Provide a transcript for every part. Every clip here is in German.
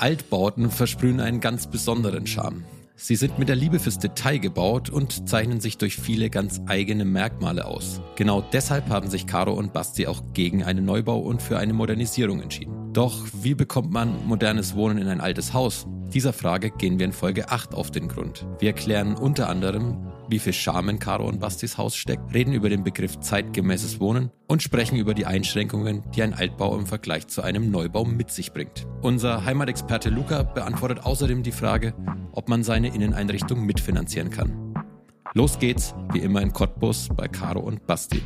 Altbauten versprühen einen ganz besonderen Charme. Sie sind mit der Liebe fürs Detail gebaut und zeichnen sich durch viele ganz eigene Merkmale aus. Genau deshalb haben sich Caro und Basti auch gegen einen Neubau und für eine Modernisierung entschieden. Doch wie bekommt man modernes Wohnen in ein altes Haus? Dieser Frage gehen wir in Folge 8 auf den Grund. Wir erklären unter anderem, wie viel Charme in Caro und Bastis Haus steckt, reden über den Begriff zeitgemäßes Wohnen und sprechen über die Einschränkungen, die ein Altbau im Vergleich zu einem Neubau mit sich bringt. Unser Heimatexperte Luca beantwortet außerdem die Frage, ob man seine Inneneinrichtung mitfinanzieren kann. Los geht's, wie immer in Cottbus bei Caro und Basti.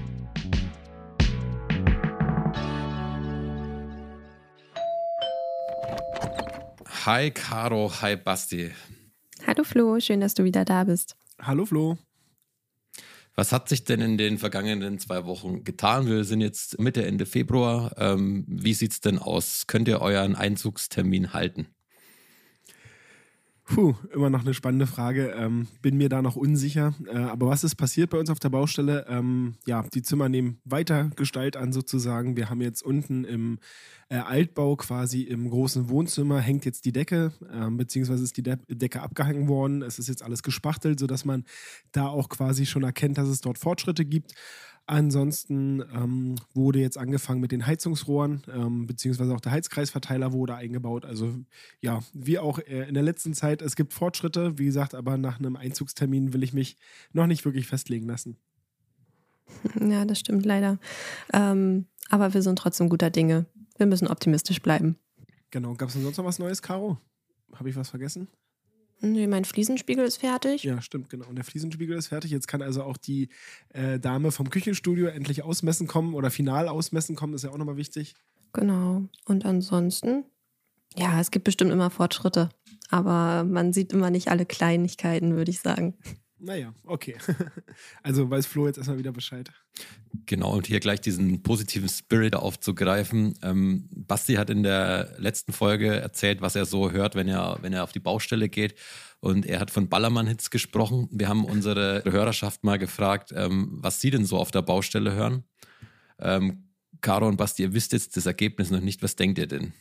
Hi Caro, hi Basti. Hallo Flo, schön, dass du wieder da bist. Hallo Flo. Was hat sich denn in den vergangenen zwei Wochen getan? Wir sind jetzt Mitte, Ende Februar. Ähm, wie sieht's denn aus? Könnt ihr euren Einzugstermin halten? Puh, immer noch eine spannende Frage. Ähm, bin mir da noch unsicher. Äh, aber was ist passiert bei uns auf der Baustelle? Ähm, ja, die Zimmer nehmen weiter Gestalt an sozusagen. Wir haben jetzt unten im äh, Altbau quasi im großen Wohnzimmer hängt jetzt die Decke, äh, beziehungsweise ist die De Decke abgehangen worden. Es ist jetzt alles gespachtelt, sodass man da auch quasi schon erkennt, dass es dort Fortschritte gibt. Ansonsten ähm, wurde jetzt angefangen mit den Heizungsrohren, ähm, beziehungsweise auch der Heizkreisverteiler wurde eingebaut. Also ja, wie auch äh, in der letzten Zeit, es gibt Fortschritte. Wie gesagt, aber nach einem Einzugstermin will ich mich noch nicht wirklich festlegen lassen. Ja, das stimmt leider. Ähm, aber wir sind trotzdem guter Dinge. Wir müssen optimistisch bleiben. Genau. Gab es denn sonst noch was Neues, Caro? Habe ich was vergessen? Nee, mein Fliesenspiegel ist fertig. Ja, stimmt, genau. Und der Fliesenspiegel ist fertig. Jetzt kann also auch die äh, Dame vom Küchenstudio endlich ausmessen kommen oder final ausmessen kommen. Ist ja auch nochmal wichtig. Genau. Und ansonsten, ja, es gibt bestimmt immer Fortschritte. Aber man sieht immer nicht alle Kleinigkeiten, würde ich sagen. Naja, okay. Also weiß Flo jetzt erstmal wieder Bescheid. Genau, und hier gleich diesen positiven Spirit aufzugreifen. Ähm, Basti hat in der letzten Folge erzählt, was er so hört, wenn er, wenn er auf die Baustelle geht. Und er hat von Ballermann-Hits gesprochen. Wir haben unsere Hörerschaft mal gefragt, ähm, was sie denn so auf der Baustelle hören. Ähm, Caro und Basti, ihr wisst jetzt das Ergebnis noch nicht. Was denkt ihr denn?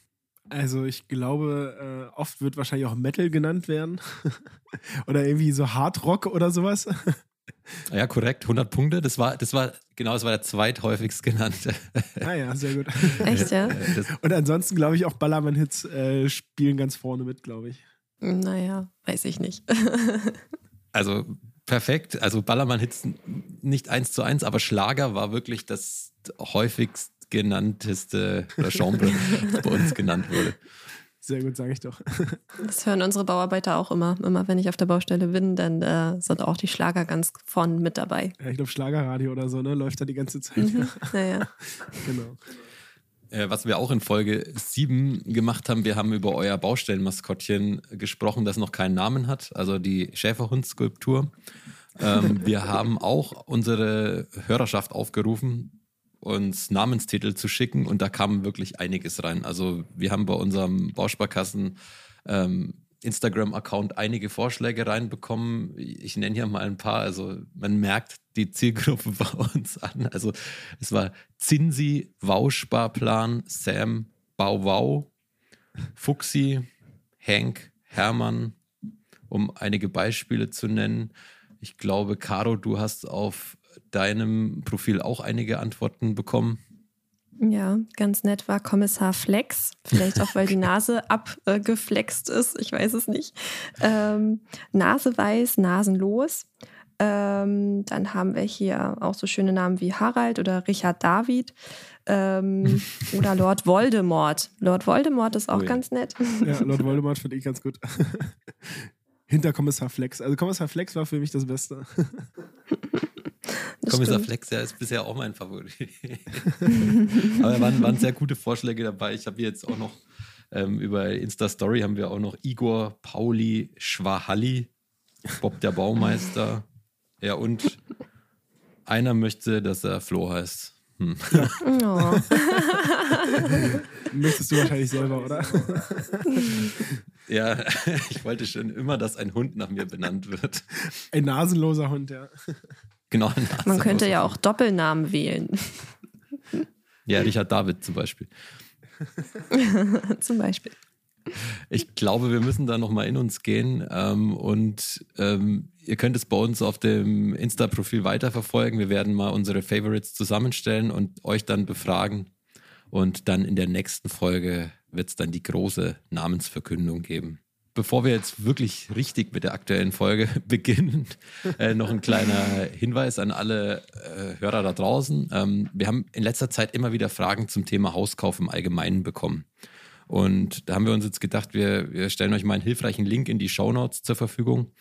Also ich glaube, äh, oft wird wahrscheinlich auch Metal genannt werden. oder irgendwie so Hardrock oder sowas. Ja, korrekt, 100 Punkte. Das war, das war, genau, das war der zweithäufigst genannte. Ah ja, sehr gut. Echt, ja? Und ansonsten glaube ich auch Ballermann-Hits äh, spielen ganz vorne mit, glaube ich. Naja, weiß ich nicht. also perfekt. Also Ballermann-Hits nicht eins zu eins, aber Schlager war wirklich das häufigst genannteste Genre, das bei uns genannt wurde. Sehr gut, sage ich doch. Das hören unsere Bauarbeiter auch immer. Immer wenn ich auf der Baustelle bin, dann äh, sind auch die Schlager ganz vorn mit dabei. Ja, ich glaube, Schlagerradio oder so, ne? Läuft da die ganze Zeit. Mhm. Naja. genau. Äh, was wir auch in Folge 7 gemacht haben, wir haben über euer Baustellenmaskottchen gesprochen, das noch keinen Namen hat, also die Schäferhund-Skulptur. Ähm, wir haben auch unsere Hörerschaft aufgerufen, uns Namenstitel zu schicken und da kam wirklich einiges rein. Also wir haben bei unserem Bausparkassen ähm, Instagram-Account einige Vorschläge reinbekommen. Ich nenne hier mal ein paar. Also man merkt die Zielgruppe bei uns an. Also es war Zinsi, Wausparplan, Sam, Bauwau, Fuxi, Hank, Hermann, um einige Beispiele zu nennen. Ich glaube, Caro, du hast auf deinem Profil auch einige Antworten bekommen. Ja, ganz nett war Kommissar Flex. Vielleicht auch, weil die Nase abgeflext ist. Ich weiß es nicht. Ähm, Nase weiß, nasenlos. Ähm, dann haben wir hier auch so schöne Namen wie Harald oder Richard David ähm, oder Lord Voldemort. Lord Voldemort ist auch oh ja. ganz nett. Ja, Lord Voldemort finde ich ganz gut. Hinter Kommissar Flex. Also Kommissar Flex war für mich das Beste. Kommissar Flex, ja, ist bisher auch mein Favorit. Aber waren, waren sehr gute Vorschläge dabei. Ich habe jetzt auch noch ähm, über Insta-Story haben wir auch noch Igor Pauli Schwahalli, Bob der Baumeister. Ja, und einer möchte, dass er Flo heißt. Hm. Ja. Oh. Möchtest du wahrscheinlich selber, oder? Ja, ich wollte schon immer, dass ein Hund nach mir benannt wird. Ein nasenloser Hund, ja. Genau. Man könnte ja auch Doppelnamen wählen. Ja, Richard David zum Beispiel. zum Beispiel. Ich glaube, wir müssen da nochmal in uns gehen ähm, und ähm, ihr könnt es bei uns auf dem Insta-Profil weiterverfolgen. Wir werden mal unsere Favorites zusammenstellen und euch dann befragen. Und dann in der nächsten Folge wird es dann die große Namensverkündung geben. Bevor wir jetzt wirklich richtig mit der aktuellen Folge beginnen, äh, noch ein kleiner Hinweis an alle äh, Hörer da draußen. Ähm, wir haben in letzter Zeit immer wieder Fragen zum Thema Hauskauf im Allgemeinen bekommen. Und da haben wir uns jetzt gedacht, wir, wir stellen euch mal einen hilfreichen Link in die Show Notes zur Verfügung.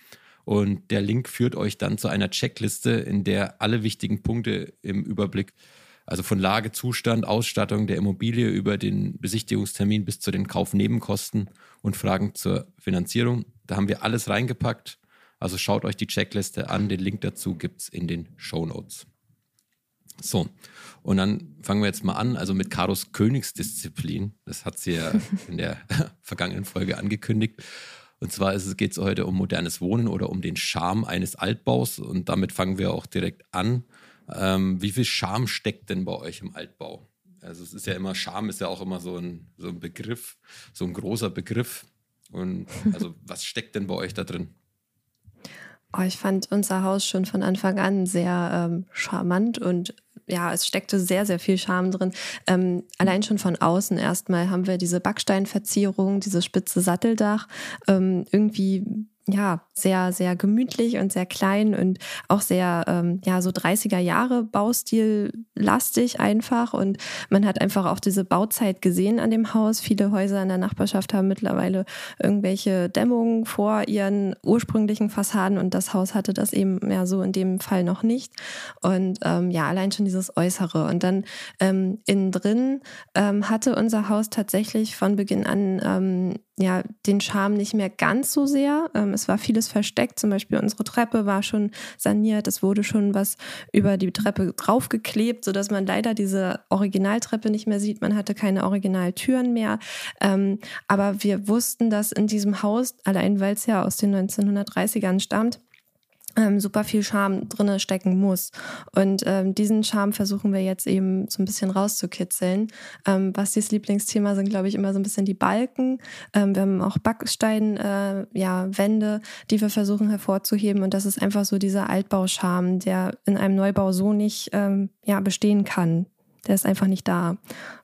Und der Link führt euch dann zu einer Checkliste, in der alle wichtigen Punkte im Überblick also von Lage, Zustand, Ausstattung der Immobilie über den Besichtigungstermin bis zu den Kaufnebenkosten und Fragen zur Finanzierung. Da haben wir alles reingepackt. Also schaut euch die Checkliste an. Den Link dazu gibt es in den Show Notes. So, und dann fangen wir jetzt mal an, also mit Karos Königsdisziplin. Das hat sie ja in der vergangenen Folge angekündigt. Und zwar geht es heute um modernes Wohnen oder um den Charme eines Altbaus. Und damit fangen wir auch direkt an. Ähm, wie viel Charme steckt denn bei euch im Altbau? Also es ist ja immer, Charme ist ja auch immer so ein, so ein Begriff, so ein großer Begriff. Und also was steckt denn bei euch da drin? Oh, ich fand unser Haus schon von Anfang an sehr ähm, charmant und ja, es steckte sehr, sehr viel Charme drin. Ähm, allein schon von außen erstmal haben wir diese Backsteinverzierung, dieses spitze Satteldach. Ähm, irgendwie ja, sehr, sehr gemütlich und sehr klein und auch sehr, ähm, ja, so 30er Jahre Baustil lastig einfach. Und man hat einfach auch diese Bauzeit gesehen an dem Haus. Viele Häuser in der Nachbarschaft haben mittlerweile irgendwelche Dämmungen vor ihren ursprünglichen Fassaden und das Haus hatte das eben ja so in dem Fall noch nicht. Und ähm, ja, allein schon dieses Äußere. Und dann ähm, innen drin ähm, hatte unser Haus tatsächlich von Beginn an ähm, ja, den Charme nicht mehr ganz so sehr. Ähm, es war vieles versteckt. Zum Beispiel unsere Treppe war schon saniert. Es wurde schon was über die Treppe draufgeklebt, sodass man leider diese Originaltreppe nicht mehr sieht. Man hatte keine Originaltüren mehr. Ähm, aber wir wussten, dass in diesem Haus, allein weil es ja aus den 1930ern stammt, ähm, super viel Charme drinne stecken muss. Und ähm, diesen Charme versuchen wir jetzt eben so ein bisschen rauszukitzeln. Ähm, Bastis Lieblingsthema sind, glaube ich, immer so ein bisschen die Balken. Ähm, wir haben auch Backsteinwände, äh, ja, Wände, die wir versuchen hervorzuheben. Und das ist einfach so dieser Altbauscharme, der in einem Neubau so nicht ähm, ja, bestehen kann. Der ist einfach nicht da.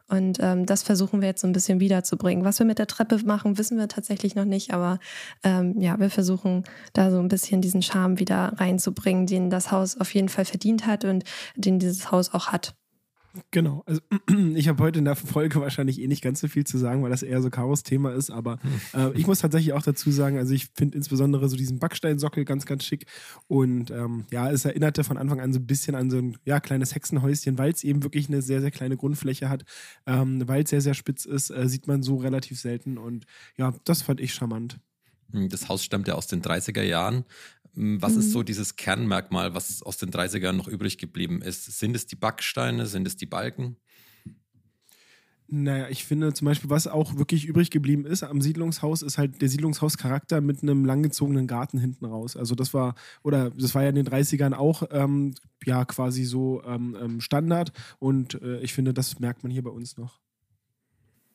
Und ähm, das versuchen wir jetzt so ein bisschen wiederzubringen. Was wir mit der Treppe machen, wissen wir tatsächlich noch nicht, aber ähm, ja, wir versuchen da so ein bisschen diesen Charme wieder reinzubringen, den das Haus auf jeden Fall verdient hat und den dieses Haus auch hat. Genau. Also ich habe heute in der Folge wahrscheinlich eh nicht ganz so viel zu sagen, weil das eher so Chaos-Thema ist. Aber äh, ich muss tatsächlich auch dazu sagen, also ich finde insbesondere so diesen Backsteinsockel ganz, ganz schick. Und ähm, ja, es erinnerte von Anfang an so ein bisschen an so ein ja, kleines Hexenhäuschen, weil es eben wirklich eine sehr, sehr kleine Grundfläche hat, ähm, weil es sehr, sehr spitz ist, äh, sieht man so relativ selten. Und ja, das fand ich charmant. Das Haus stammt ja aus den 30er Jahren. Hm, was mhm. ist so dieses Kernmerkmal, was aus den 30ern noch übrig geblieben ist? Sind es die Backsteine? Sind es die Balken? Naja, ich finde zum Beispiel, was auch wirklich übrig geblieben ist am Siedlungshaus, ist halt der Siedlungshauscharakter mit einem langgezogenen Garten hinten raus. Also das war, oder das war ja in den 30ern auch ähm, ja quasi so ähm, ähm, Standard und äh, ich finde, das merkt man hier bei uns noch.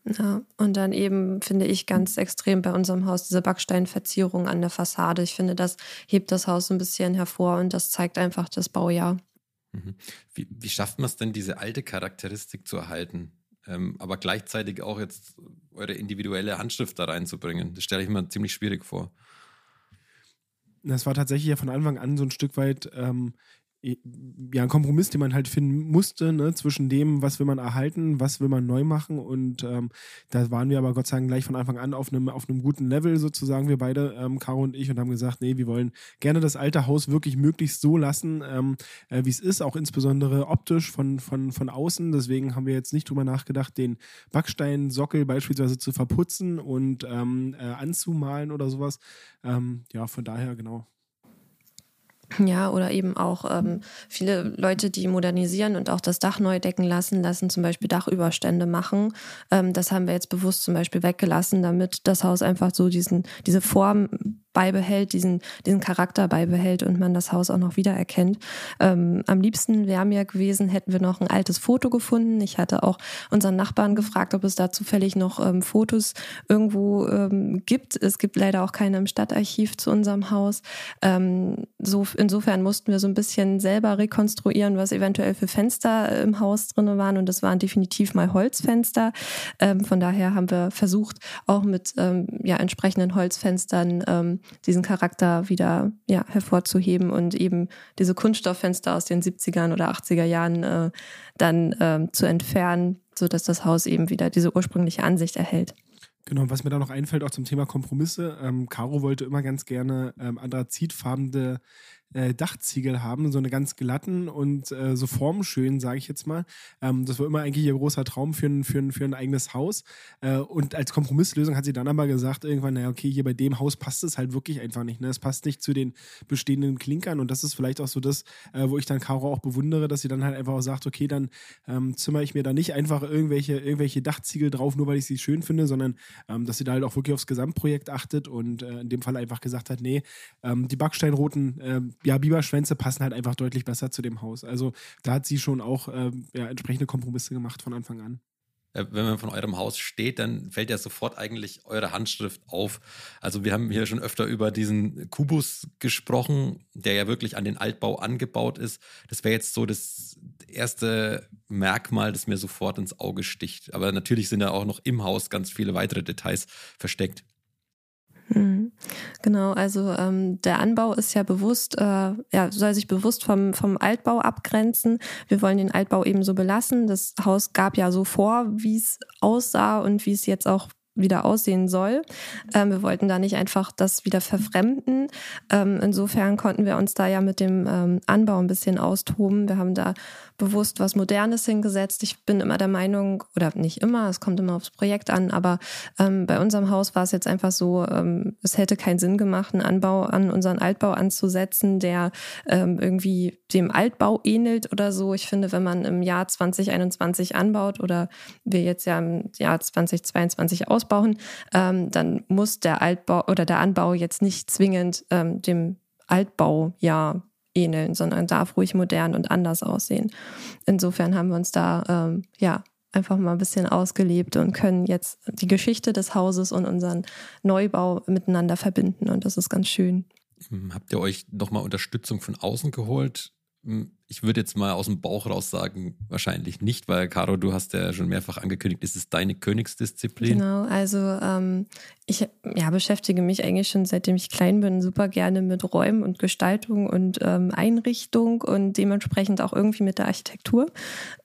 Ja, und dann eben finde ich ganz extrem bei unserem Haus diese Backsteinverzierung an der Fassade. Ich finde, das hebt das Haus ein bisschen hervor und das zeigt einfach das Baujahr. Mhm. Wie, wie schafft man es denn, diese alte Charakteristik zu erhalten, ähm, aber gleichzeitig auch jetzt eure individuelle Handschrift da reinzubringen? Das stelle ich mir ziemlich schwierig vor. Das war tatsächlich ja von Anfang an so ein Stück weit ähm, ja, ein Kompromiss, den man halt finden musste, ne, zwischen dem, was will man erhalten, was will man neu machen. Und ähm, da waren wir aber Gott sei Dank gleich von Anfang an auf einem, auf guten Level, sozusagen, wir beide, ähm, Caro und ich, und haben gesagt, nee, wir wollen gerne das alte Haus wirklich möglichst so lassen, ähm, äh, wie es ist, auch insbesondere optisch von, von, von außen. Deswegen haben wir jetzt nicht drüber nachgedacht, den Backsteinsockel beispielsweise zu verputzen und ähm, äh, anzumalen oder sowas. Ähm, ja, von daher genau. Ja, oder eben auch ähm, viele Leute, die modernisieren und auch das Dach neu decken lassen, lassen zum Beispiel Dachüberstände machen. Ähm, das haben wir jetzt bewusst zum Beispiel weggelassen, damit das Haus einfach so diesen, diese Form beibehält, diesen, diesen Charakter beibehält und man das Haus auch noch wiedererkennt. Ähm, am liebsten wäre mir gewesen, hätten wir noch ein altes Foto gefunden. Ich hatte auch unseren Nachbarn gefragt, ob es da zufällig noch ähm, Fotos irgendwo ähm, gibt. Es gibt leider auch keine im Stadtarchiv zu unserem Haus. Ähm, so, insofern mussten wir so ein bisschen selber rekonstruieren, was eventuell für Fenster im Haus drin waren und das waren definitiv mal Holzfenster. Ähm, von daher haben wir versucht, auch mit ähm, ja, entsprechenden Holzfenstern ähm, diesen Charakter wieder ja, hervorzuheben und eben diese Kunststofffenster aus den 70ern oder 80er Jahren äh, dann ähm, zu entfernen, sodass das Haus eben wieder diese ursprüngliche Ansicht erhält. Genau, was mir da noch einfällt, auch zum Thema Kompromisse. Ähm, Caro wollte immer ganz gerne ähm, anthrazitfarbene äh, Dachziegel haben, so eine ganz glatten und äh, so formschön, sage ich jetzt mal. Ähm, das war immer eigentlich ihr großer Traum für ein, für ein, für ein eigenes Haus. Äh, und als Kompromisslösung hat sie dann aber gesagt, irgendwann, naja, okay, hier bei dem Haus passt es halt wirklich einfach nicht. Ne? Es passt nicht zu den bestehenden Klinkern und das ist vielleicht auch so das, äh, wo ich dann Caro auch bewundere, dass sie dann halt einfach auch sagt, okay, dann ähm, zimmer ich mir da nicht einfach irgendwelche, irgendwelche Dachziegel drauf, nur weil ich sie schön finde, sondern ähm, dass sie da halt auch wirklich aufs Gesamtprojekt achtet und äh, in dem Fall einfach gesagt hat, nee, ähm, die Backsteinroten, ähm, ja, Biberschwänze passen halt einfach deutlich besser zu dem Haus. Also da hat sie schon auch ähm, ja, entsprechende Kompromisse gemacht von Anfang an äh, wenn man von eurem Haus steht, dann fällt ja sofort eigentlich eure Handschrift auf. Also wir haben hier schon öfter über diesen Kubus gesprochen, der ja wirklich an den Altbau angebaut ist. Das wäre jetzt so das erste Merkmal, das mir sofort ins Auge sticht. Aber natürlich sind da auch noch im Haus ganz viele weitere Details versteckt. Mhm. Genau, also ähm, der Anbau ist ja bewusst, äh, ja, soll sich bewusst vom, vom Altbau abgrenzen. Wir wollen den Altbau eben so belassen. Das Haus gab ja so vor, wie es aussah und wie es jetzt auch wieder aussehen soll. Ähm, wir wollten da nicht einfach das wieder verfremden. Ähm, insofern konnten wir uns da ja mit dem ähm, Anbau ein bisschen austoben. Wir haben da bewusst was Modernes hingesetzt. Ich bin immer der Meinung, oder nicht immer, es kommt immer aufs Projekt an, aber ähm, bei unserem Haus war es jetzt einfach so, ähm, es hätte keinen Sinn gemacht, einen Anbau an unseren Altbau anzusetzen, der ähm, irgendwie dem Altbau ähnelt oder so. Ich finde, wenn man im Jahr 2021 anbaut oder wir jetzt ja im Jahr 2022 ausbauen, ähm, dann muss der Altbau oder der Anbau jetzt nicht zwingend ähm, dem Altbaujahr ähneln, sondern darf ruhig modern und anders aussehen. Insofern haben wir uns da ähm, ja einfach mal ein bisschen ausgelebt und können jetzt die Geschichte des Hauses und unseren Neubau miteinander verbinden und das ist ganz schön. Hm, habt ihr euch nochmal Unterstützung von außen geholt? Ich würde jetzt mal aus dem Bauch raus sagen, wahrscheinlich nicht, weil Caro, du hast ja schon mehrfach angekündigt, es ist deine Königsdisziplin. Genau, also ähm, ich ja, beschäftige mich eigentlich schon seitdem ich klein bin super gerne mit Räumen und Gestaltung und ähm, Einrichtung und dementsprechend auch irgendwie mit der Architektur.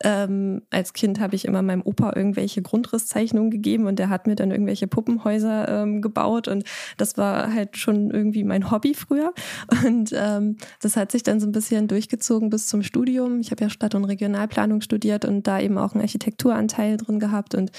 Ähm, als Kind habe ich immer meinem Opa irgendwelche Grundrisszeichnungen gegeben und der hat mir dann irgendwelche Puppenhäuser ähm, gebaut und das war halt schon irgendwie mein Hobby früher und ähm, das hat sich dann so ein bisschen durchgezogen bis zum Studium. Ich habe ja Stadt- und Regionalplanung studiert und da eben auch einen Architekturanteil drin gehabt und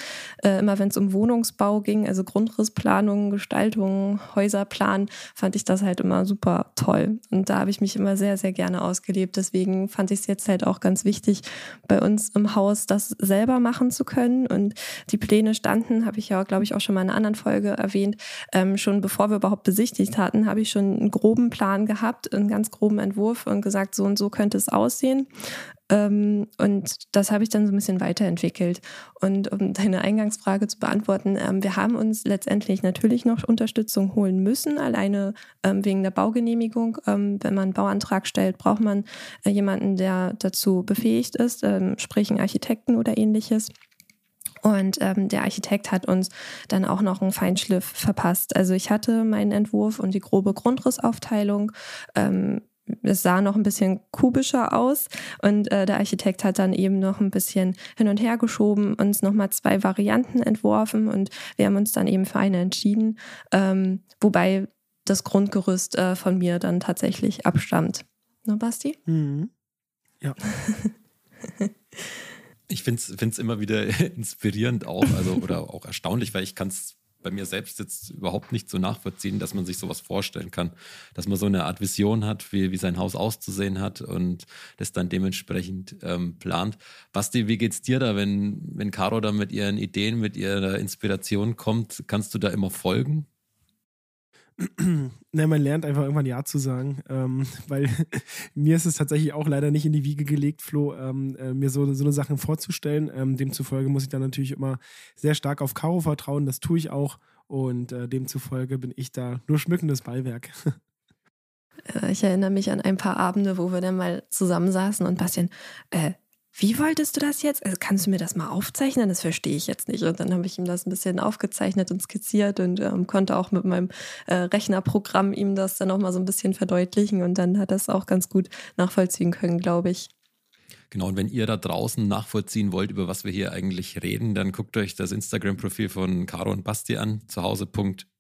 äh, immer wenn es um Wohnungsbau ging, also Grundrissplanung Planung, Gestaltung, Häuserplan, fand ich das halt immer super toll. Und da habe ich mich immer sehr, sehr gerne ausgelebt. Deswegen fand ich es jetzt halt auch ganz wichtig, bei uns im Haus das selber machen zu können. Und die Pläne standen, habe ich ja, glaube ich, auch schon mal in einer anderen Folge erwähnt. Ähm, schon bevor wir überhaupt besichtigt hatten, habe ich schon einen groben Plan gehabt, einen ganz groben Entwurf und gesagt, so und so könnte es aussehen. Ähm, und das habe ich dann so ein bisschen weiterentwickelt. Und um deine Eingangsfrage zu beantworten, ähm, wir haben uns letztendlich natürlich noch Unterstützung holen müssen, alleine ähm, wegen der Baugenehmigung. wenn man einen Bauantrag stellt, braucht man äh, jemanden, der dazu befähigt ist, sprich einen Architekten oder ähnliches. Und ähm, der Architekt hat uns dann auch noch einen Feinschliff verpasst. Also ich hatte meinen Entwurf und die grobe Grundrissaufteilung. Ähm, es sah noch ein bisschen kubischer aus und äh, der Architekt hat dann eben noch ein bisschen hin und her geschoben, uns nochmal zwei Varianten entworfen und wir haben uns dann eben für eine entschieden, ähm, wobei das Grundgerüst äh, von mir dann tatsächlich abstammt. Ne, Basti? Mhm. Ja. ich finde es immer wieder inspirierend auch, also oder auch erstaunlich, weil ich kann es bei mir selbst jetzt überhaupt nicht so nachvollziehen, dass man sich sowas vorstellen kann. Dass man so eine Art Vision hat, wie, wie sein Haus auszusehen hat und das dann dementsprechend ähm, plant. Basti, wie geht's dir da, wenn, wenn Caro da mit ihren Ideen, mit ihrer Inspiration kommt? Kannst du da immer folgen? ne, man lernt einfach irgendwann Ja zu sagen, ähm, weil mir ist es tatsächlich auch leider nicht in die Wiege gelegt, Flo, ähm, äh, mir so, so eine Sache vorzustellen. Ähm, demzufolge muss ich dann natürlich immer sehr stark auf Caro vertrauen, das tue ich auch und äh, demzufolge bin ich da nur schmückendes Beiwerk. Äh, ich erinnere mich an ein paar Abende, wo wir dann mal zusammensaßen und Bastian, äh, wie wolltest du das jetzt? Also kannst du mir das mal aufzeichnen? Das verstehe ich jetzt nicht. Und dann habe ich ihm das ein bisschen aufgezeichnet und skizziert und ähm, konnte auch mit meinem äh, Rechnerprogramm ihm das dann auch mal so ein bisschen verdeutlichen. Und dann hat er es auch ganz gut nachvollziehen können, glaube ich. Genau, und wenn ihr da draußen nachvollziehen wollt, über was wir hier eigentlich reden, dann guckt euch das Instagram-Profil von Caro und Basti an,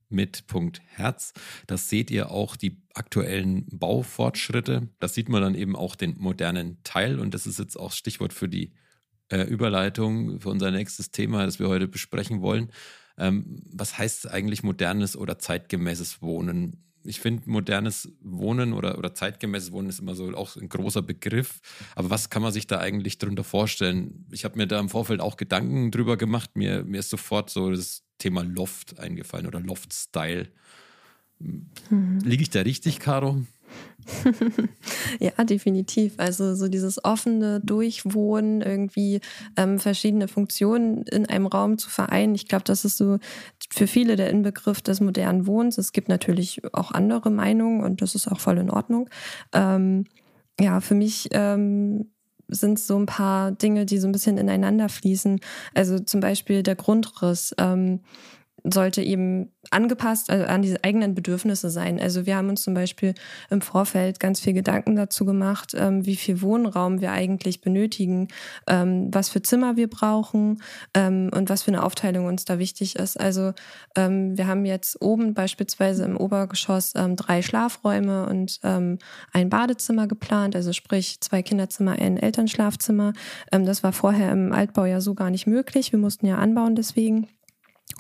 zuhause.mit.herz. Das seht ihr auch die aktuellen Baufortschritte. Das sieht man dann eben auch den modernen Teil. Und das ist jetzt auch Stichwort für die äh, Überleitung für unser nächstes Thema, das wir heute besprechen wollen. Ähm, was heißt eigentlich modernes oder zeitgemäßes Wohnen? ich finde, modernes Wohnen oder, oder zeitgemäßes Wohnen ist immer so auch ein großer Begriff. Aber was kann man sich da eigentlich darunter vorstellen? Ich habe mir da im Vorfeld auch Gedanken drüber gemacht. Mir, mir ist sofort so das Thema Loft eingefallen oder Loft-Style. Mhm. Liege ich da richtig, Caro? ja, definitiv. Also so dieses offene Durchwohnen, irgendwie ähm, verschiedene Funktionen in einem Raum zu vereinen. Ich glaube, das ist so für viele der Inbegriff des modernen Wohnens. Es gibt natürlich auch andere Meinungen und das ist auch voll in Ordnung. Ähm, ja, für mich ähm, sind so ein paar Dinge, die so ein bisschen ineinander fließen. Also zum Beispiel der Grundriss. Ähm, sollte eben angepasst also an diese eigenen Bedürfnisse sein. Also wir haben uns zum Beispiel im Vorfeld ganz viel Gedanken dazu gemacht, ähm, wie viel Wohnraum wir eigentlich benötigen, ähm, was für Zimmer wir brauchen ähm, und was für eine Aufteilung uns da wichtig ist. Also ähm, wir haben jetzt oben beispielsweise im Obergeschoss ähm, drei Schlafräume und ähm, ein Badezimmer geplant, also sprich zwei Kinderzimmer, ein Elternschlafzimmer. das war vorher im Altbau ja so gar nicht möglich. Wir mussten ja anbauen deswegen.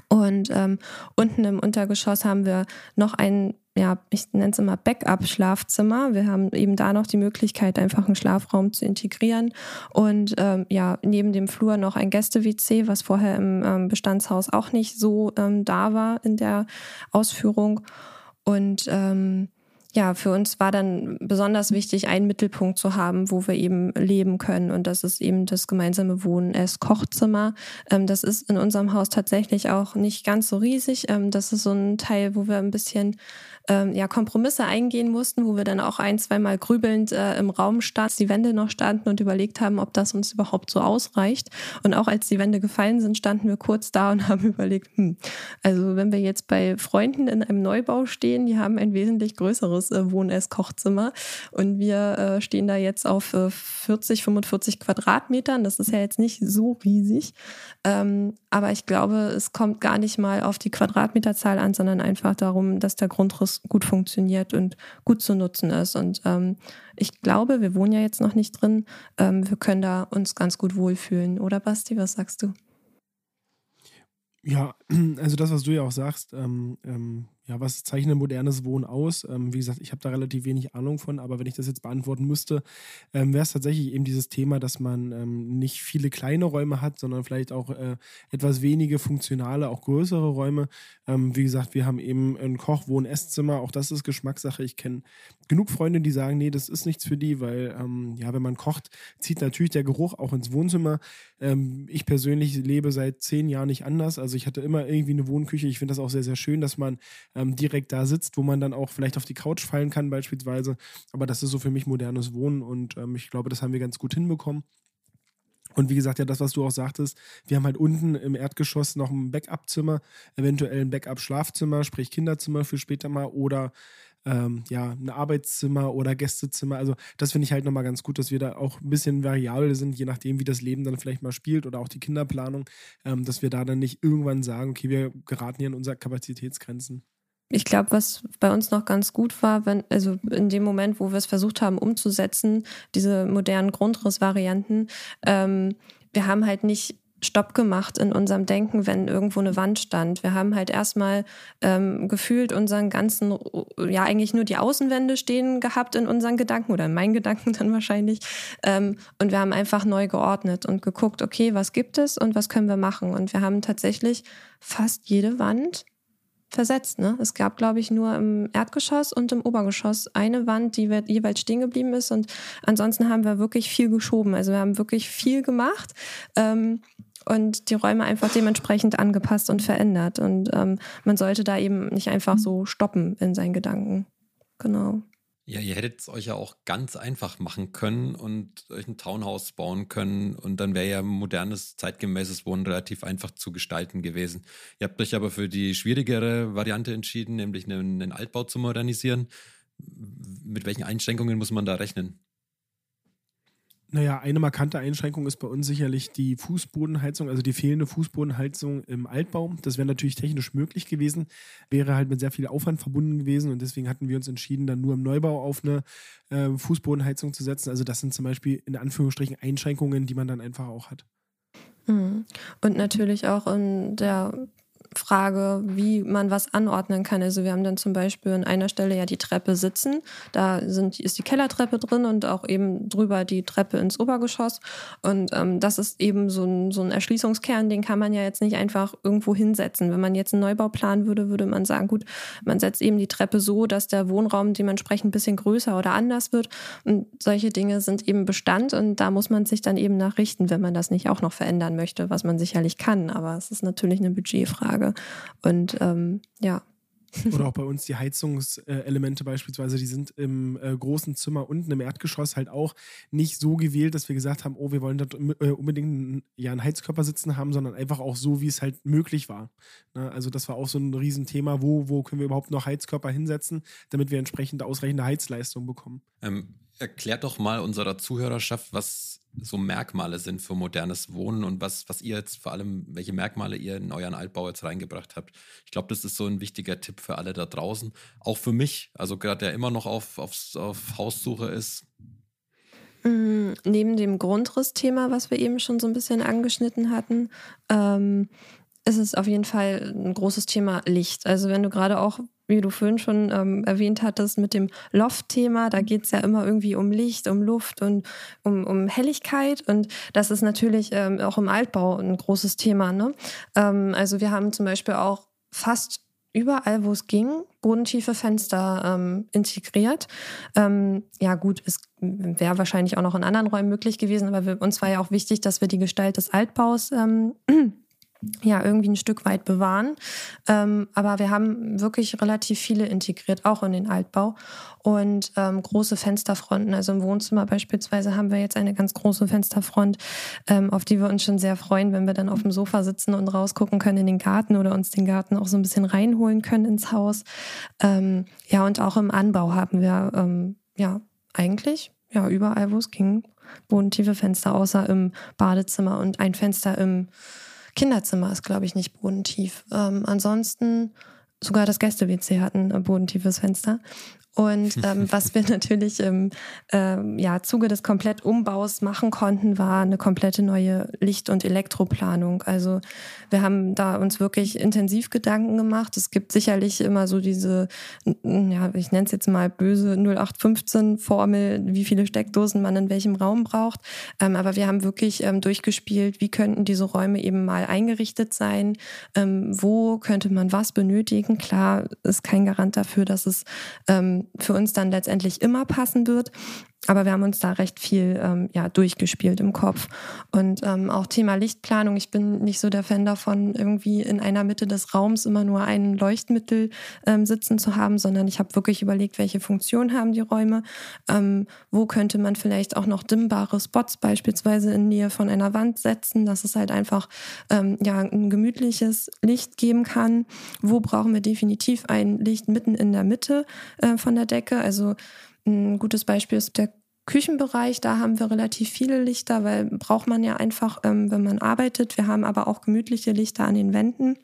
Und ähm, unten im Untergeschoss haben wir noch ein, ja, ich nenne es immer Backup-Schlafzimmer. Wir haben eben da noch die Möglichkeit, einfach einen Schlafraum zu integrieren. Und ähm, ja, neben dem Flur noch ein Gäste-WC, was vorher im ähm, Bestandshaus auch nicht so ähm, da war in der Ausführung. Und ähm, ja, für uns war dann besonders wichtig, einen Mittelpunkt zu haben, wo wir eben leben können. Und das ist eben das gemeinsame Wohnen, es Kochzimmer. Ähm, das ist in unserem Haus tatsächlich auch nicht ganz so riesig. Ähm, das ist so ein Teil, wo wir ein bisschen ähm, ja, Kompromisse eingehen mussten, wo wir dann auch ein, zweimal grübelnd äh, im Raum standen, die Wände noch standen und überlegt haben, ob das uns überhaupt so ausreicht. Und auch als die Wände gefallen sind, standen wir kurz da und haben überlegt, hm, also wenn wir jetzt bei Freunden in einem Neubau stehen, die haben ein wesentlich größeres äh, Wohn-Ess-Kochzimmer und wir äh, stehen da jetzt auf äh, 40, 45 Quadratmetern. Das ist ja jetzt nicht so riesig. Ähm, aber ich glaube, es kommt gar nicht mal auf die Quadratmeterzahl an, sondern einfach darum, dass der Grundriss gut funktioniert und gut zu nutzen ist. Und ähm, ich glaube, wir wohnen ja jetzt noch nicht drin. Ähm, wir können da uns ganz gut wohlfühlen. Oder Basti, was sagst du? Ja, also das, was du ja auch sagst, ähm, ähm, ja, was zeichnet modernes Wohnen aus? Ähm, wie gesagt, ich habe da relativ wenig Ahnung von, aber wenn ich das jetzt beantworten müsste, ähm, wäre es tatsächlich eben dieses Thema, dass man ähm, nicht viele kleine Räume hat, sondern vielleicht auch äh, etwas wenige funktionale, auch größere Räume. Ähm, wie gesagt, wir haben eben ein Koch-, Wohn-, Esszimmer, auch das ist Geschmackssache. Ich kenne genug Freunde, die sagen, nee, das ist nichts für die, weil ähm, ja, wenn man kocht, zieht natürlich der Geruch auch ins Wohnzimmer. Ähm, ich persönlich lebe seit zehn Jahren nicht anders. Also ich hatte immer irgendwie eine Wohnküche. Ich finde das auch sehr, sehr schön, dass man ähm, direkt da sitzt, wo man dann auch vielleicht auf die Couch fallen kann beispielsweise. Aber das ist so für mich modernes Wohnen und ähm, ich glaube, das haben wir ganz gut hinbekommen. Und wie gesagt, ja, das, was du auch sagtest, wir haben halt unten im Erdgeschoss noch ein Backup-Zimmer, eventuell ein Backup-Schlafzimmer, sprich Kinderzimmer für später mal oder ähm, ja, ein Arbeitszimmer oder Gästezimmer. Also das finde ich halt nochmal ganz gut, dass wir da auch ein bisschen variabel sind, je nachdem, wie das Leben dann vielleicht mal spielt oder auch die Kinderplanung, ähm, dass wir da dann nicht irgendwann sagen, okay, wir geraten hier in unsere Kapazitätsgrenzen ich glaube, was bei uns noch ganz gut war, wenn, also in dem Moment, wo wir es versucht haben umzusetzen, diese modernen Grundrissvarianten, ähm, wir haben halt nicht Stopp gemacht in unserem Denken, wenn irgendwo eine Wand stand. Wir haben halt erstmal ähm, gefühlt unseren ganzen, ja eigentlich nur die Außenwände stehen gehabt in unseren Gedanken oder in meinen Gedanken dann wahrscheinlich. Ähm, und wir haben einfach neu geordnet und geguckt, okay, was gibt es und was können wir machen? Und wir haben tatsächlich fast jede Wand versetzt. Ne? Es gab, glaube ich, nur im Erdgeschoss und im Obergeschoss eine Wand, die jeweils stehen geblieben ist. Und ansonsten haben wir wirklich viel geschoben. Also wir haben wirklich viel gemacht. Ähm, und die Räume einfach dementsprechend angepasst und verändert. Und ähm, man sollte da eben nicht einfach so stoppen in seinen Gedanken. Genau. Ja, ihr hättet es euch ja auch ganz einfach machen können und euch ein Townhouse bauen können und dann wäre ja modernes, zeitgemäßes Wohnen relativ einfach zu gestalten gewesen. Ihr habt euch aber für die schwierigere Variante entschieden, nämlich einen, einen Altbau zu modernisieren. Mit welchen Einschränkungen muss man da rechnen? Naja, eine markante Einschränkung ist bei uns sicherlich die Fußbodenheizung, also die fehlende Fußbodenheizung im Altbau. Das wäre natürlich technisch möglich gewesen, wäre halt mit sehr viel Aufwand verbunden gewesen und deswegen hatten wir uns entschieden, dann nur im Neubau auf eine äh, Fußbodenheizung zu setzen. Also das sind zum Beispiel in Anführungsstrichen Einschränkungen, die man dann einfach auch hat. Mhm. Und natürlich auch in der Frage, wie man was anordnen kann. Also wir haben dann zum Beispiel an einer Stelle ja die Treppe sitzen. Da sind, ist die Kellertreppe drin und auch eben drüber die Treppe ins Obergeschoss. Und ähm, das ist eben so ein, so ein Erschließungskern, den kann man ja jetzt nicht einfach irgendwo hinsetzen. Wenn man jetzt einen Neubau planen würde, würde man sagen, gut, man setzt eben die Treppe so, dass der Wohnraum dementsprechend ein bisschen größer oder anders wird. Und solche Dinge sind eben Bestand und da muss man sich dann eben nachrichten, wenn man das nicht auch noch verändern möchte, was man sicherlich kann. Aber es ist natürlich eine Budgetfrage. Tage. Und ähm, ja. Oder auch bei uns die Heizungselemente beispielsweise, die sind im äh, großen Zimmer unten im Erdgeschoss halt auch nicht so gewählt, dass wir gesagt haben, oh, wir wollen da äh, unbedingt ja, einen Heizkörper sitzen haben, sondern einfach auch so, wie es halt möglich war. Ne? Also das war auch so ein Riesenthema, wo, wo können wir überhaupt noch Heizkörper hinsetzen, damit wir entsprechend ausreichende Heizleistung bekommen. Ähm, erklärt doch mal unserer Zuhörerschaft, was so Merkmale sind für modernes Wohnen und was, was ihr jetzt vor allem, welche Merkmale ihr in euren Altbau jetzt reingebracht habt. Ich glaube, das ist so ein wichtiger Tipp für alle da draußen. Auch für mich, also gerade der immer noch auf, auf, auf Haussuche ist. Mm, neben dem Grundrissthema, was wir eben schon so ein bisschen angeschnitten hatten, ähm, ist es auf jeden Fall ein großes Thema Licht. Also wenn du gerade auch wie du vorhin schon ähm, erwähnt hattest, mit dem Loft-Thema. Da geht es ja immer irgendwie um Licht, um Luft und um, um Helligkeit. Und das ist natürlich ähm, auch im Altbau ein großes Thema. Ne? Ähm, also wir haben zum Beispiel auch fast überall, wo es ging, bodentiefe Fenster ähm, integriert. Ähm, ja gut, es wäre wahrscheinlich auch noch in anderen Räumen möglich gewesen, aber wir, uns war ja auch wichtig, dass wir die Gestalt des Altbaus ähm, ja irgendwie ein Stück weit bewahren. Ähm, aber wir haben wirklich relativ viele integriert, auch in den Altbau. Und ähm, große Fensterfronten. Also im Wohnzimmer beispielsweise haben wir jetzt eine ganz große Fensterfront, ähm, auf die wir uns schon sehr freuen, wenn wir dann auf dem Sofa sitzen und rausgucken können in den Garten oder uns den Garten auch so ein bisschen reinholen können ins Haus. Ähm, ja, und auch im Anbau haben wir ähm, ja eigentlich ja überall, wo es ging, bodentiefe Fenster, außer im Badezimmer und ein Fenster im Kinderzimmer ist, glaube ich, nicht bodentief. Ähm, ansonsten sogar das Gäste-WC hat ein bodentiefes Fenster. Und ähm, was wir natürlich im ähm, ja, Zuge des Komplettumbaus machen konnten, war eine komplette neue Licht- und Elektroplanung. Also wir haben da uns wirklich intensiv Gedanken gemacht. Es gibt sicherlich immer so diese, ja, ich nenne es jetzt mal böse 0815-Formel, wie viele Steckdosen man in welchem Raum braucht. Ähm, aber wir haben wirklich ähm, durchgespielt, wie könnten diese Räume eben mal eingerichtet sein, ähm, wo könnte man was benötigen. Klar ist kein Garant dafür, dass es ähm, für uns dann letztendlich immer passen wird. Aber wir haben uns da recht viel ähm, ja, durchgespielt im Kopf. Und ähm, auch Thema Lichtplanung. Ich bin nicht so der Fan davon, irgendwie in einer Mitte des Raums immer nur ein Leuchtmittel ähm, sitzen zu haben, sondern ich habe wirklich überlegt, welche Funktion haben die Räume. Ähm, wo könnte man vielleicht auch noch dimmbare Spots beispielsweise in Nähe von einer Wand setzen, dass es halt einfach ähm, ja, ein gemütliches Licht geben kann. Wo brauchen wir definitiv ein Licht mitten in der Mitte äh, von der Decke? Also ein gutes Beispiel ist der Küchenbereich, da haben wir relativ viele Lichter, weil braucht man ja einfach, ähm, wenn man arbeitet. Wir haben aber auch gemütliche Lichter an den Wänden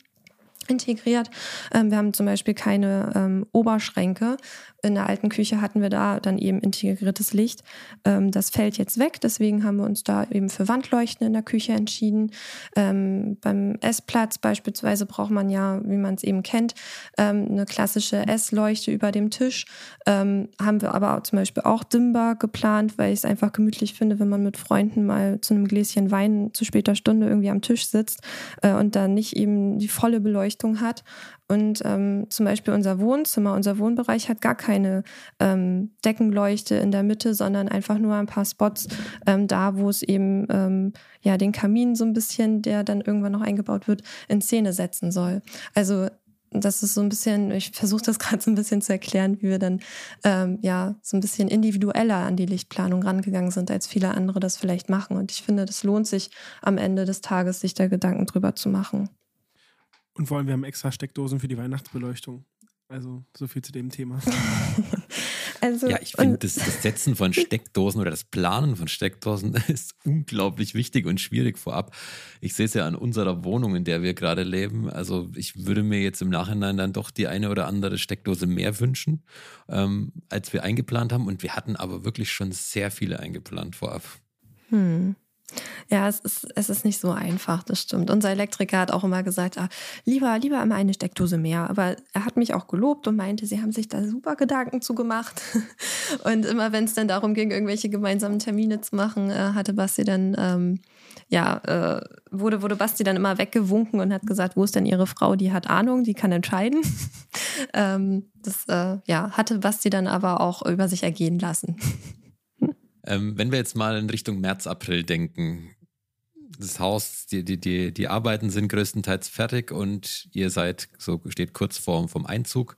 integriert. Ähm, wir haben zum Beispiel keine ähm, Oberschränke. In der alten Küche hatten wir da dann eben integriertes Licht. Ähm, das fällt jetzt weg, deswegen haben wir uns da eben für Wandleuchten in der Küche entschieden. Ähm, beim Essplatz beispielsweise braucht man ja, wie man es eben kennt, ähm, eine klassische Essleuchte über dem Tisch. Ähm, haben wir aber zum Beispiel auch dimmbar geplant, weil ich es einfach gemütlich finde, wenn man mit Freunden mal zu einem Gläschen Wein zu später Stunde irgendwie am Tisch sitzt äh, und dann nicht eben die volle Beleuchtung Beleuchtung hat. Und ähm, zum Beispiel unser Wohnzimmer, unser Wohnbereich hat gar keine ähm, Deckenleuchte in der Mitte, sondern einfach nur ein paar Spots ähm, da, wo es eben ähm, ja den Kamin so ein bisschen, der dann irgendwann noch eingebaut wird, in Szene setzen soll. Also das ist so ein bisschen, ich versuche das gerade so ein bisschen zu erklären, wie wir dann ähm, ja so ein bisschen individueller an die Lichtplanung rangegangen sind, als viele andere das vielleicht machen. Und ich finde, das lohnt sich am Ende des Tages, sich da Gedanken drüber zu machen. Und vor allem, wir haben extra Steckdosen für die Weihnachtsbeleuchtung. Also so viel zu dem Thema. Also, ja, ich finde, das, das, Setzen von Steckdosen oder das Planen von Steckdosen ist unglaublich wichtig und schwierig vorab. Ich sehe es ja an unserer Wohnung, in der wir gerade leben. Also ich würde mir jetzt im Nachhinein dann doch die eine oder andere Steckdose mehr wünschen, ähm, als wir eingeplant haben. Und wir hatten aber wirklich schon sehr viele eingeplant vorab. Hm. Ja, es ist, es ist nicht so einfach, das stimmt. Unser Elektriker hat auch immer gesagt, ah, lieber, lieber immer eine Steckdose mehr. Aber er hat mich auch gelobt und meinte, sie haben sich da super Gedanken zugemacht. Und immer wenn es dann darum ging, irgendwelche gemeinsamen Termine zu machen, äh, hatte Basti dann, ähm, ja, äh, wurde, wurde Basti dann immer weggewunken und hat gesagt, wo ist denn ihre Frau? Die hat Ahnung, die kann entscheiden. ähm, das, äh, ja, hatte Basti dann aber auch über sich ergehen lassen. Ähm, wenn wir jetzt mal in Richtung März, April denken, das Haus, die, die, die, die Arbeiten sind größtenteils fertig und ihr seid, so steht kurz vor vom Einzug.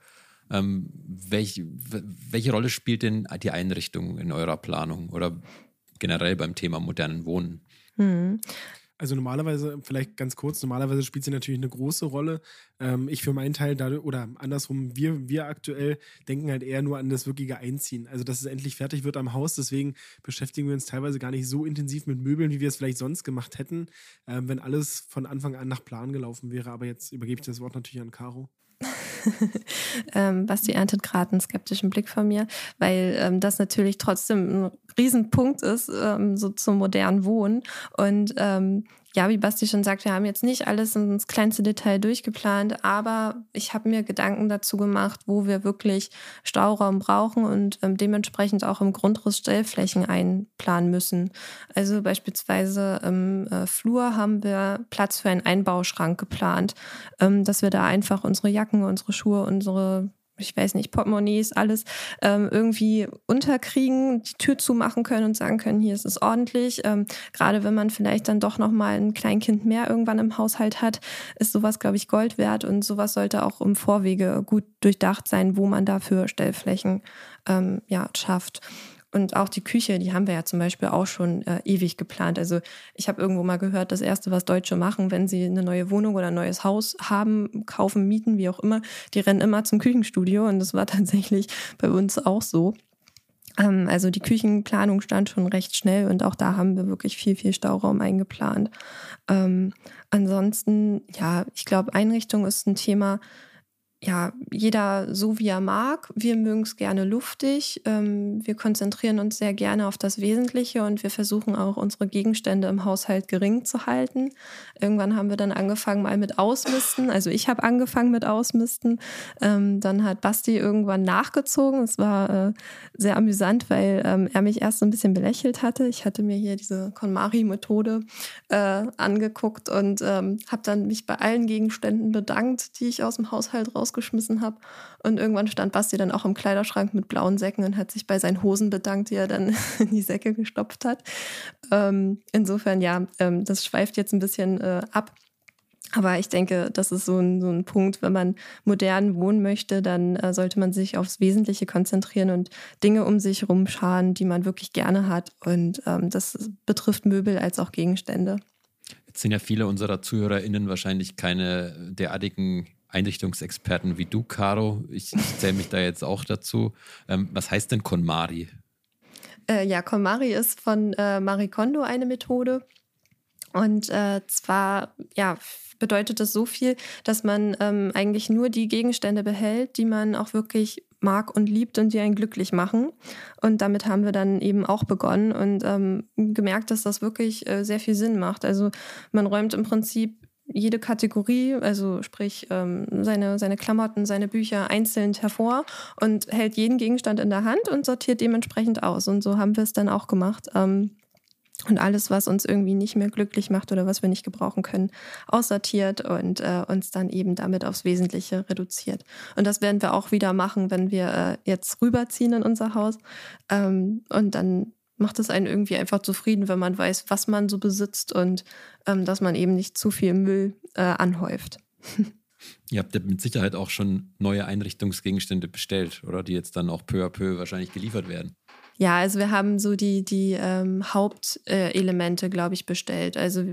Ähm, welch, welche Rolle spielt denn die Einrichtung in eurer Planung oder generell beim Thema modernen Wohnen? Hm. Also normalerweise, vielleicht ganz kurz, normalerweise spielt sie natürlich eine große Rolle. Ähm, ich für meinen Teil, da, oder andersrum, wir, wir aktuell denken halt eher nur an das wirkliche Einziehen. Also, dass es endlich fertig wird am Haus. Deswegen beschäftigen wir uns teilweise gar nicht so intensiv mit Möbeln, wie wir es vielleicht sonst gemacht hätten, ähm, wenn alles von Anfang an nach Plan gelaufen wäre. Aber jetzt übergebe ich das Wort natürlich an Caro. ähm, Basti erntet gerade einen skeptischen Blick von mir, weil ähm, das natürlich trotzdem ein Riesenpunkt ist, ähm, so zum modernen Wohnen. Und ähm, ja, wie Basti schon sagt, wir haben jetzt nicht alles ins kleinste Detail durchgeplant, aber ich habe mir Gedanken dazu gemacht, wo wir wirklich Stauraum brauchen und ähm, dementsprechend auch im Grundriss Stellflächen einplanen müssen. Also beispielsweise im äh, Flur haben wir Platz für einen Einbauschrank geplant, ähm, dass wir da einfach unsere Jacken, unsere Schuhe, unsere ich weiß nicht, Portemonnaies, alles ähm, irgendwie unterkriegen, die Tür zumachen können und sagen können, hier ist es ordentlich. Ähm, gerade wenn man vielleicht dann doch nochmal ein Kleinkind mehr irgendwann im Haushalt hat, ist sowas, glaube ich, Gold wert und sowas sollte auch im Vorwege gut durchdacht sein, wo man dafür Stellflächen ähm, ja, schafft. Und auch die Küche, die haben wir ja zum Beispiel auch schon äh, ewig geplant. Also ich habe irgendwo mal gehört, das Erste, was Deutsche machen, wenn sie eine neue Wohnung oder ein neues Haus haben, kaufen, mieten, wie auch immer, die rennen immer zum Küchenstudio. Und das war tatsächlich bei uns auch so. Ähm, also die Küchenplanung stand schon recht schnell und auch da haben wir wirklich viel, viel Stauraum eingeplant. Ähm, ansonsten, ja, ich glaube, Einrichtung ist ein Thema, ja, jeder so wie er mag. Wir mögen es gerne luftig. Ähm, wir konzentrieren uns sehr gerne auf das Wesentliche und wir versuchen auch unsere Gegenstände im Haushalt gering zu halten. Irgendwann haben wir dann angefangen mal mit Ausmisten. Also ich habe angefangen mit Ausmisten. Ähm, dann hat Basti irgendwann nachgezogen. Es war äh, sehr amüsant, weil ähm, er mich erst so ein bisschen belächelt hatte. Ich hatte mir hier diese KonMari-Methode äh, angeguckt und ähm, habe dann mich bei allen Gegenständen bedankt, die ich aus dem Haushalt raus rausgeschmissen habe. Und irgendwann stand Basti dann auch im Kleiderschrank mit blauen Säcken und hat sich bei seinen Hosen bedankt, die er dann in die Säcke gestopft hat. Ähm, insofern, ja, ähm, das schweift jetzt ein bisschen äh, ab. Aber ich denke, das ist so ein, so ein Punkt, wenn man modern wohnen möchte, dann äh, sollte man sich aufs Wesentliche konzentrieren und Dinge um sich herum scharen, die man wirklich gerne hat. Und ähm, das betrifft Möbel als auch Gegenstände. Jetzt sind ja viele unserer ZuhörerInnen wahrscheinlich keine derartigen Einrichtungsexperten wie du, Caro. Ich, ich zähle mich da jetzt auch dazu. Ähm, was heißt denn KonMari? Äh, ja, KonMari ist von äh, Marie Kondo eine Methode. Und äh, zwar, ja, bedeutet das so viel, dass man ähm, eigentlich nur die Gegenstände behält, die man auch wirklich mag und liebt und die einen glücklich machen. Und damit haben wir dann eben auch begonnen und ähm, gemerkt, dass das wirklich äh, sehr viel Sinn macht. Also man räumt im Prinzip jede Kategorie, also sprich ähm, seine, seine Klamotten, seine Bücher einzeln hervor und hält jeden Gegenstand in der Hand und sortiert dementsprechend aus. Und so haben wir es dann auch gemacht. Ähm, und alles, was uns irgendwie nicht mehr glücklich macht oder was wir nicht gebrauchen können, aussortiert und äh, uns dann eben damit aufs Wesentliche reduziert. Und das werden wir auch wieder machen, wenn wir äh, jetzt rüberziehen in unser Haus. Ähm, und dann macht es einen irgendwie einfach zufrieden, wenn man weiß, was man so besitzt und ähm, dass man eben nicht zu viel Müll äh, anhäuft. Ihr habt ja mit Sicherheit auch schon neue Einrichtungsgegenstände bestellt, oder die jetzt dann auch peu à peu wahrscheinlich geliefert werden. Ja, also wir haben so die, die ähm, Hauptelemente, äh, glaube ich, bestellt. Also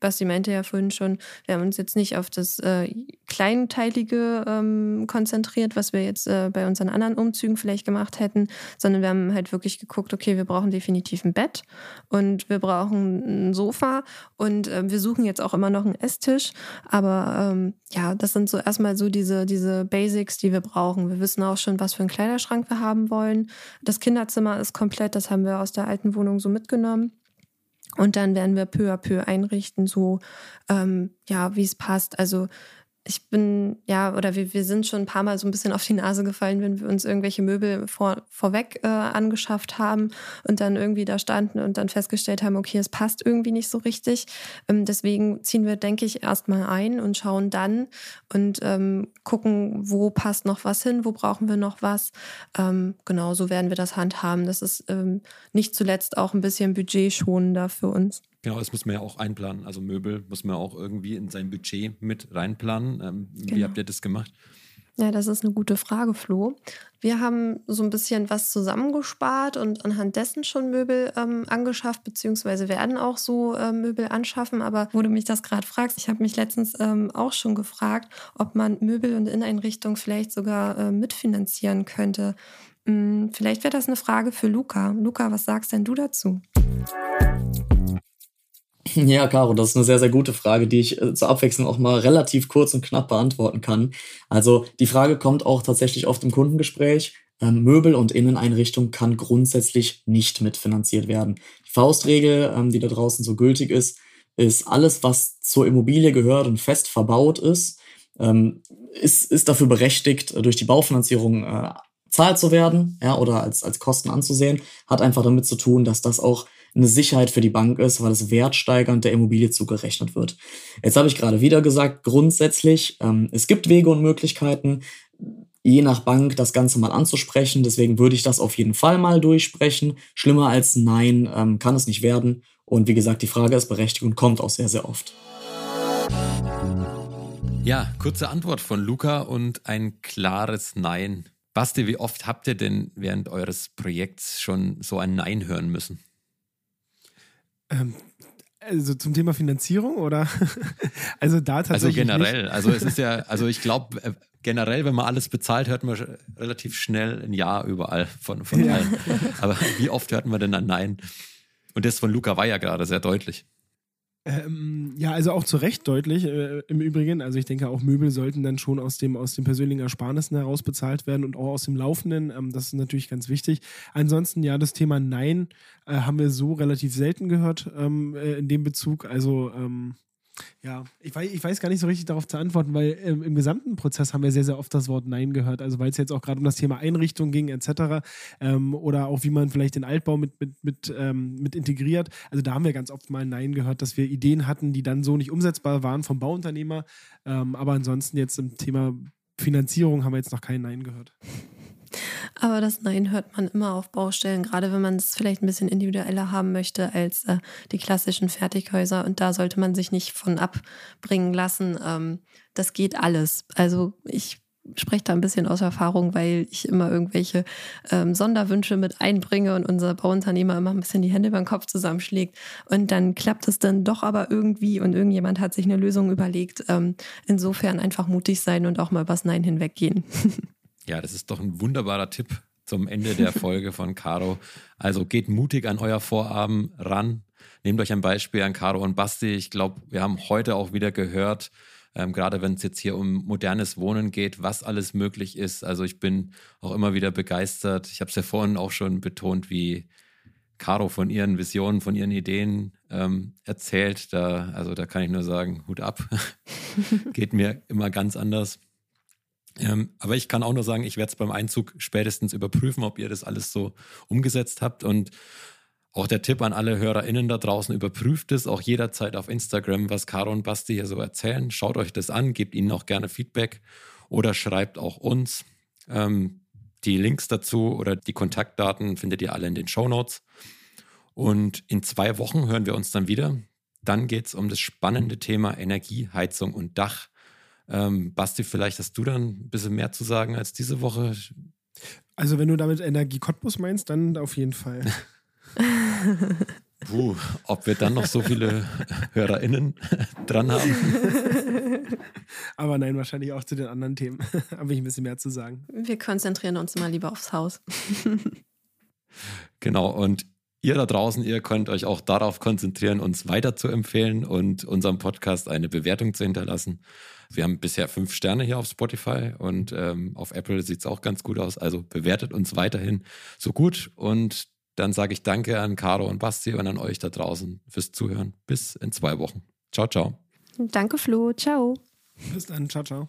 Basti meinte ja vorhin schon, wir haben uns jetzt nicht auf das äh, Kleinteilige ähm, konzentriert, was wir jetzt äh, bei unseren anderen Umzügen vielleicht gemacht hätten, sondern wir haben halt wirklich geguckt, okay, wir brauchen definitiv ein Bett und wir brauchen ein Sofa und äh, wir suchen jetzt auch immer noch einen Esstisch. Aber ähm, ja, das sind so erstmal so diese, diese Basics, die wir brauchen. Wir wissen auch schon, was für einen Kleiderschrank wir haben wollen. Das Kinderzimmer ist komplett, das haben wir aus der alten Wohnung so mitgenommen. Und dann werden wir peu à peu einrichten, so ähm, ja, wie es passt. Also ich bin, ja, oder wir, wir sind schon ein paar Mal so ein bisschen auf die Nase gefallen, wenn wir uns irgendwelche Möbel vor, vorweg äh, angeschafft haben und dann irgendwie da standen und dann festgestellt haben, okay, es passt irgendwie nicht so richtig. Ähm, deswegen ziehen wir, denke ich, erstmal ein und schauen dann und ähm, gucken, wo passt noch was hin, wo brauchen wir noch was. Ähm, genau, so werden wir das handhaben. Das ist ähm, nicht zuletzt auch ein bisschen budgetschonender für uns. Genau, das muss man ja auch einplanen. Also Möbel muss man auch irgendwie in sein Budget mit reinplanen. Ähm, genau. Wie habt ihr das gemacht? Ja, das ist eine gute Frage, Flo. Wir haben so ein bisschen was zusammengespart und anhand dessen schon Möbel ähm, angeschafft, beziehungsweise werden auch so äh, Möbel anschaffen. Aber wo du mich das gerade fragst, ich habe mich letztens ähm, auch schon gefragt, ob man Möbel und Inneneinrichtung vielleicht sogar äh, mitfinanzieren könnte. Hm, vielleicht wäre das eine Frage für Luca. Luca, was sagst denn du dazu? Ja, Caro, das ist eine sehr, sehr gute Frage, die ich äh, zur Abwechslung auch mal relativ kurz und knapp beantworten kann. Also die Frage kommt auch tatsächlich oft im Kundengespräch. Ähm, Möbel und Inneneinrichtung kann grundsätzlich nicht mitfinanziert werden. Die Faustregel, ähm, die da draußen so gültig ist, ist alles, was zur Immobilie gehört und fest verbaut ist, ähm, ist, ist dafür berechtigt, durch die Baufinanzierung äh, zahlt zu werden, ja, oder als, als Kosten anzusehen, hat einfach damit zu tun, dass das auch eine Sicherheit für die Bank ist, weil es wertsteigernd der Immobilie zugerechnet wird. Jetzt habe ich gerade wieder gesagt, grundsätzlich, ähm, es gibt Wege und Möglichkeiten, je nach Bank das Ganze mal anzusprechen. Deswegen würde ich das auf jeden Fall mal durchsprechen. Schlimmer als Nein ähm, kann es nicht werden. Und wie gesagt, die Frage ist berechtigt und kommt auch sehr, sehr oft. Ja, kurze Antwort von Luca und ein klares Nein. Basti, wie oft habt ihr denn während eures Projekts schon so ein Nein hören müssen? Ähm, also zum Thema Finanzierung oder? also da also tatsächlich. Also generell. Nicht. Also es ist ja, also ich glaube, äh, generell, wenn man alles bezahlt, hört man relativ schnell ein Ja überall von, von ja. allen. Aber wie oft hört man denn ein Nein? Und das von Luca war ja gerade sehr deutlich. Ähm, ja, also auch zu Recht deutlich äh, im Übrigen. Also ich denke, auch Möbel sollten dann schon aus dem, aus den persönlichen Ersparnissen heraus bezahlt werden und auch aus dem Laufenden. Ähm, das ist natürlich ganz wichtig. Ansonsten, ja, das Thema Nein äh, haben wir so relativ selten gehört ähm, äh, in dem Bezug. Also ähm, ja, ich weiß, ich weiß gar nicht so richtig darauf zu antworten, weil ähm, im gesamten Prozess haben wir sehr, sehr oft das Wort Nein gehört. Also weil es jetzt auch gerade um das Thema Einrichtung ging, etc. Ähm, oder auch wie man vielleicht den Altbau mit, mit, mit, ähm, mit integriert. Also da haben wir ganz oft mal Nein gehört, dass wir Ideen hatten, die dann so nicht umsetzbar waren vom Bauunternehmer. Ähm, aber ansonsten jetzt im Thema Finanzierung haben wir jetzt noch kein Nein gehört. Aber das Nein hört man immer auf Baustellen, gerade wenn man es vielleicht ein bisschen individueller haben möchte als äh, die klassischen Fertighäuser. Und da sollte man sich nicht von abbringen lassen. Ähm, das geht alles. Also ich spreche da ein bisschen aus Erfahrung, weil ich immer irgendwelche ähm, Sonderwünsche mit einbringe und unser Bauunternehmer immer ein bisschen die Hände beim Kopf zusammenschlägt. Und dann klappt es dann doch aber irgendwie und irgendjemand hat sich eine Lösung überlegt. Ähm, insofern einfach mutig sein und auch mal was Nein hinweggehen. Ja, das ist doch ein wunderbarer Tipp zum Ende der Folge von Caro. Also geht mutig an euer Vorhaben ran. Nehmt euch ein Beispiel an Caro und Basti. Ich glaube, wir haben heute auch wieder gehört, ähm, gerade wenn es jetzt hier um modernes Wohnen geht, was alles möglich ist. Also ich bin auch immer wieder begeistert. Ich habe es ja vorhin auch schon betont, wie Caro von ihren Visionen, von ihren Ideen ähm, erzählt. Da, also da kann ich nur sagen, Hut ab. geht mir immer ganz anders. Ähm, aber ich kann auch nur sagen, ich werde es beim Einzug spätestens überprüfen, ob ihr das alles so umgesetzt habt. Und Auch der Tipp an alle HörerInnen da draußen, überprüft es auch jederzeit auf Instagram, was Caro und Basti hier so erzählen. Schaut euch das an, gebt ihnen auch gerne Feedback oder schreibt auch uns. Ähm, die Links dazu oder die Kontaktdaten findet ihr alle in den Show Notes. Und in zwei Wochen hören wir uns dann wieder. Dann geht es um das spannende Thema Energie, Heizung und Dach. Ähm, Basti, vielleicht hast du dann ein bisschen mehr zu sagen als diese Woche. Also wenn du damit Energie Cottbus meinst, dann auf jeden Fall. Puh, ob wir dann noch so viele HörerInnen dran haben. Aber nein, wahrscheinlich auch zu den anderen Themen. Habe ich ein bisschen mehr zu sagen. Wir konzentrieren uns mal lieber aufs Haus. genau, und ihr da draußen, ihr könnt euch auch darauf konzentrieren, uns weiter zu empfehlen und unserem Podcast eine Bewertung zu hinterlassen. Wir haben bisher fünf Sterne hier auf Spotify und ähm, auf Apple sieht es auch ganz gut aus. Also bewertet uns weiterhin so gut und dann sage ich Danke an Caro und Basti und an euch da draußen fürs Zuhören. Bis in zwei Wochen. Ciao, ciao. Danke, Flo. Ciao. Bis dann. Ciao, ciao.